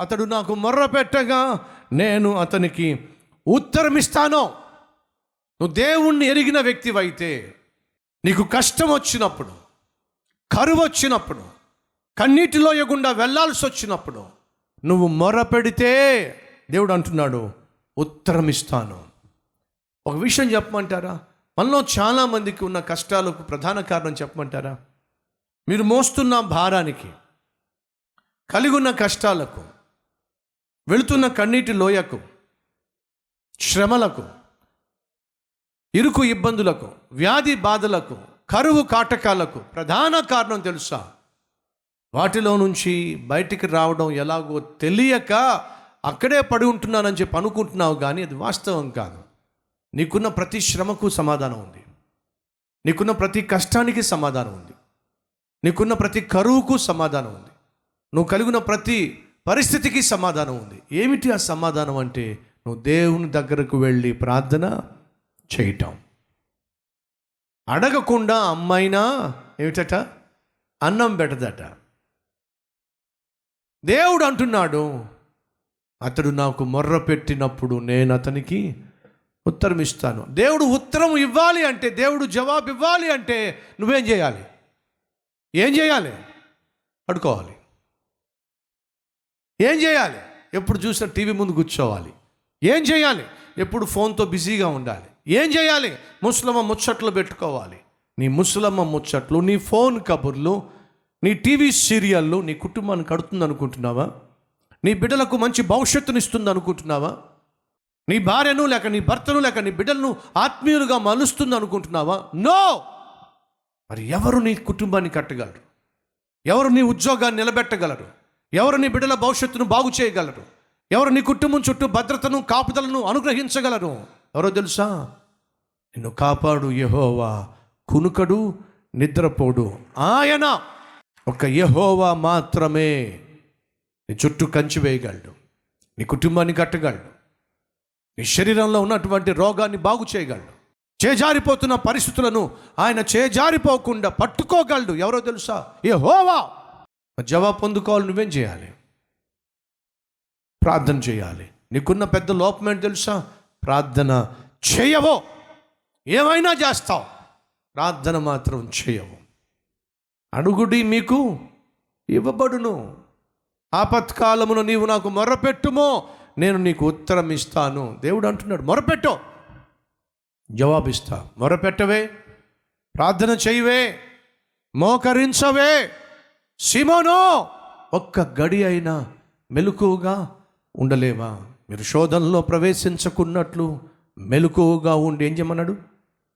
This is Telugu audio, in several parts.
అతడు నాకు మొర్ర పెట్టగా నేను అతనికి ఉత్తరమిస్తాను. నువ్వు దేవుణ్ణి ఎరిగిన వ్యక్తివైతే నీకు కష్టం వచ్చినప్పుడు కరువు వచ్చినప్పుడు కన్నీటిలో ఎగుండా వెళ్ళాల్సి వచ్చినప్పుడు నువ్వు మొర్ర పెడితే దేవుడు అంటున్నాడు ఉత్తరం ఇస్తాను ఒక విషయం చెప్పమంటారా? మనలో చాలామందికి ఉన్న కష్టాలకు ప్రధాన కారణం చెప్పమంటారా? మీరు మోస్తున్న భారానికి కలిగి ఉన్న కష్టాలకు వెళుతున్న కన్నీటి లోయకు శ్రమలకు ఇరుకు ఇబ్బందులకు వ్యాధి బాధలకు కరువు కాటకాలకు ప్రధాన కారణం తెలుసా? వాటిలో నుంచి బయటికి రావడం ఎలాగో తెలియక అక్కడే పడి ఉంటున్నానని చెప్పి అనుకుంటున్నావు కానీ అది వాస్తవం కాదు. నీకున్న ప్రతి శ్రమకు సమాధానం ఉంది. నీకున్న ప్రతి కష్టానికి సమాధానం ఉంది. నీకున్న ప్రతి కరువుకు సమాధానం ఉంది. నువ్వు కలిగిన ప్రతి పరిస్థితికి సమాధానం ఉంది. ఏమిటి ఆ సమాధానం అంటే? నువ్వు దేవుని దగ్గరకు వెళ్ళి ప్రార్థన చేయటం. అడగకుండా అమ్మైనా ఏమిటట? అన్నం పెట్టదట. దేవుడు అంటున్నాడు అతడు నాకు మొర్ర పెట్టినప్పుడు నేను అతనికి ఉత్తరం ఇస్తాను దేవుడు ఉత్తరం ఇవ్వాలి అంటే దేవుడు జవాబు ఇవ్వాలి అంటే నువ్వేం చేయాలి? ఏం చేయాలి? పడుకోవాలి. ఏం చేయాలి? ఎప్పుడు చూసినా టీవీ ముందు కూర్చోవాలి. ఏం చేయాలి? ఎప్పుడు ఫోన్తో బిజీగా ఉండాలి. ఏం చేయాలి? ముసలమ్మ ముచ్చట్లు పెట్టుకోవాలి. నీ ముసలమ్మ ముచ్చట్లు నీ ఫోన్ కబుర్లు నీ టీవీ సీరియళ్ళు నీ కుటుంబాన్ని కడుతుంది అనుకుంటున్నావా? నీ బిడ్డలకు మంచి భవిష్యత్తుని ఇస్తుంది అనుకుంటున్నావా? నీ భార్యను లేక నీ భర్తను లేక నీ బిడ్డలను ఆత్మీయులుగా మలుస్తుంది అనుకుంటున్నావా? నో! మరి ఎవరు నీ కుటుంబాన్ని కట్టగలరు? ఎవరు నీ ఉద్యోగాన్ని నిలబెట్టగలరు? ఎవరు నీ బిడ్డల భవిష్యత్తును బాగు చేయగలరు? ఎవరు నీ కుటుంబం చుట్టూ భద్రతను కాపుదలను అనుగ్రహించగలరు? ఎవరో తెలుసా? నిన్ను కాపాడు యహోవా. కునుకడు నిద్రపోడు. ఆయన ఒక యహోవా మాత్రమే నీ చుట్టూ కంచి వేయగలడు. నీ కుటుంబాన్ని కట్టగలడు. నీ శరీరంలో ఉన్నటువంటి రోగాన్ని బాగు చేయగలడు. చేజారిపోతున్న పరిస్థితులను ఆయన చేజారిపోకుండా పట్టుకోగలడు. ఎవరో తెలుసా? ఏ హోవా జవాబు పొందుకోవాలి నువ్వేం చేయాలి? ప్రార్థన చేయాలి. నీకున్న పెద్ద లోపం ఏంటి తెలుసా? ప్రార్థన చేయవో. ఏమైనా చేస్తావు. ప్రార్థన మాత్రం చేయవు. అడుగుడి మీకు ఇవ్వబడును. ఆపత్కాలమును నీవు నాకు మొరపెట్టుమో నేను నీకు ఉత్తరం ఇస్తాను. దేవుడు అంటున్నాడు మొరపెట్టు. జవాబిస్తా మొరపెట్టవే. ప్రార్థన చేయవే. మోకరించవే. సిమోనో! ఒక్క గడి అయినా మెలకువగా ఉండలేవా? మీరు శోధనలో ప్రవేశించకున్నట్లు మెలకువగా ఉండి ఏం చేయమన్నాడు?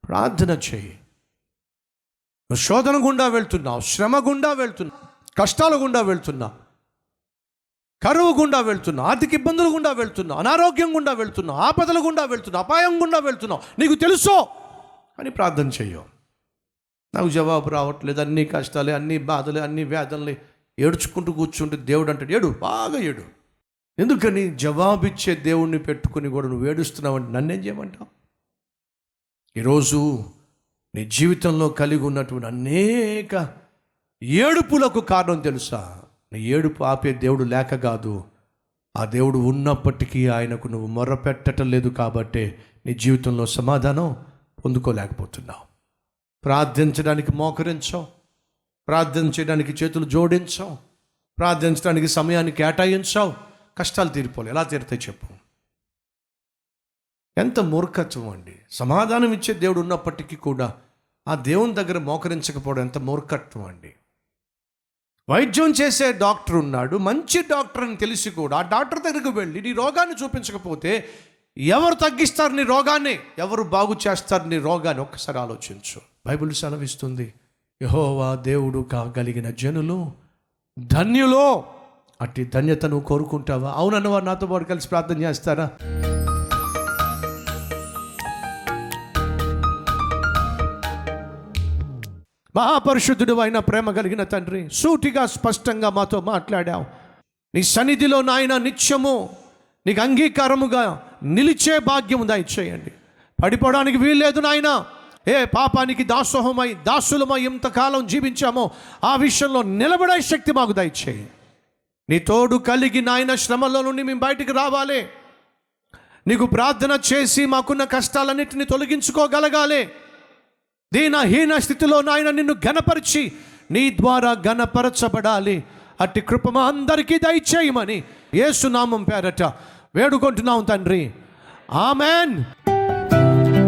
ప్రార్థన చేయి. నువ్వు శోధన గుండా వెళ్తున్నావు శ్రమ గుండా వెళ్తున్నావు కష్టాల గుండా వెళ్తున్నావు కరువు గుండా వెళ్తున్నావు ఆర్థిక ఇబ్బందులు గుండా వెళ్తున్నావు అనారోగ్యం గుండా వెళ్తున్నావు ఆపదల గుండా వెళ్తున్నావు అపాయం గుండా వెళ్తున్నావు. నీకు తెలుసో! అని ప్రార్థన చెయ్యవు నాకు జవాబు రావట్లేదు. అన్ని కష్టాలే అన్ని బాధలే అన్ని వేదనలే. ఏడ్చుకుంటూ కూర్చుంటే దేవుడు అంటాడు ఏడు బాగా ఏడు. ఎందుకని? జవాబిచ్చే దేవుణ్ణి పెట్టుకుని కూడా నువ్వు ఏడుస్తున్నావంటే నన్నేం చేయమంటావు? ఈరోజు నీ జీవితంలో కలిగి ఉన్నటువంటి అనేక ఏడుపులకు కారణం తెలుసా? నీ ఏడుపు ఆపే దేవుడు లేక కాదు. ఆ దేవుడు ఉన్నప్పటికీ ఆయనకు నువ్వు మొర్రపెట్టడం లేదు కాబట్టే నీ జీవితంలో సమాధానం పొందుకోలేకపోతున్నావు. ప్రార్థించడానికి మోకరించావు ప్రార్థించడానికి చేతులు జోడించాం. ప్రార్థించడానికి సమయాన్ని కేటాయించావు కష్టాలు తీరిపోలే. ఎలా తీరుతాయి చెప్పు. ఎంత మూర్ఖత్వం అండి. సమాధానం ఇచ్చే దేవుడు ఉన్నప్పటికీ కూడా ఆ దేవుని దగ్గర మోకరించకపోవడం ఎంత మూర్ఖత్వం అండి. వైద్యం చేసే డాక్టర్ ఉన్నాడు. మంచి డాక్టర్ అని తెలిసి కూడా ఆ డాక్టర్ దగ్గరికి వెళ్ళి నీ రోగాన్ని చూపించకపోతే ఎవరు తగ్గిస్తారు నీ రోగాన్ని? ఎవరు బాగు చేస్తారు నీ రోగాన్ని? ఒక్కసారి ఆలోచించు. బైబిల్ సెలవిస్తుంది యహోవా దేవుడు కాగలిగిన జనులు ధన్యులో. అట్టి ధన్యతను కోరుకుంటావా? అవునన్న వారు నాతో పాటు కలిసి ప్రార్థన చేస్తారా? మహాపరిశుద్ధుడు అయిన ప్రేమ కలిగిన తండ్రి సూటిగా స్పష్టంగా మాతో మాట్లాడావు. నీ సన్నిధిలో నాయన నిత్యము నీకు అంగీకారముగా నిలిచే భాగ్యము దయచేయండి. పడిపోవడానికి వీల్లేదు నాయన. ఏ పాపానికి దాసోహమై దాసులమై ఇంతకాలం జీవించామో ఆ విషయంలో నిలబడే శక్తి మాకు దయచేయి నీ తోడు కలిగి నాయన శ్రమలో నుండి మేము బయటికి రావాలి. నీకు ప్రార్థన చేసి మాకున్న కష్టాలన్నింటినీ తొలగించుకోగలగాలి. దీనహీన స్థితిలో నాయన నిన్ను ఘనపరిచి నీ ద్వారా ఘనపరచబడాలి. అట్టి కృప మా అందరికీ దయచేయమని ఏసునామం పేరట వేడుకుంటున్నాం తండ్రి. ఆమెన్.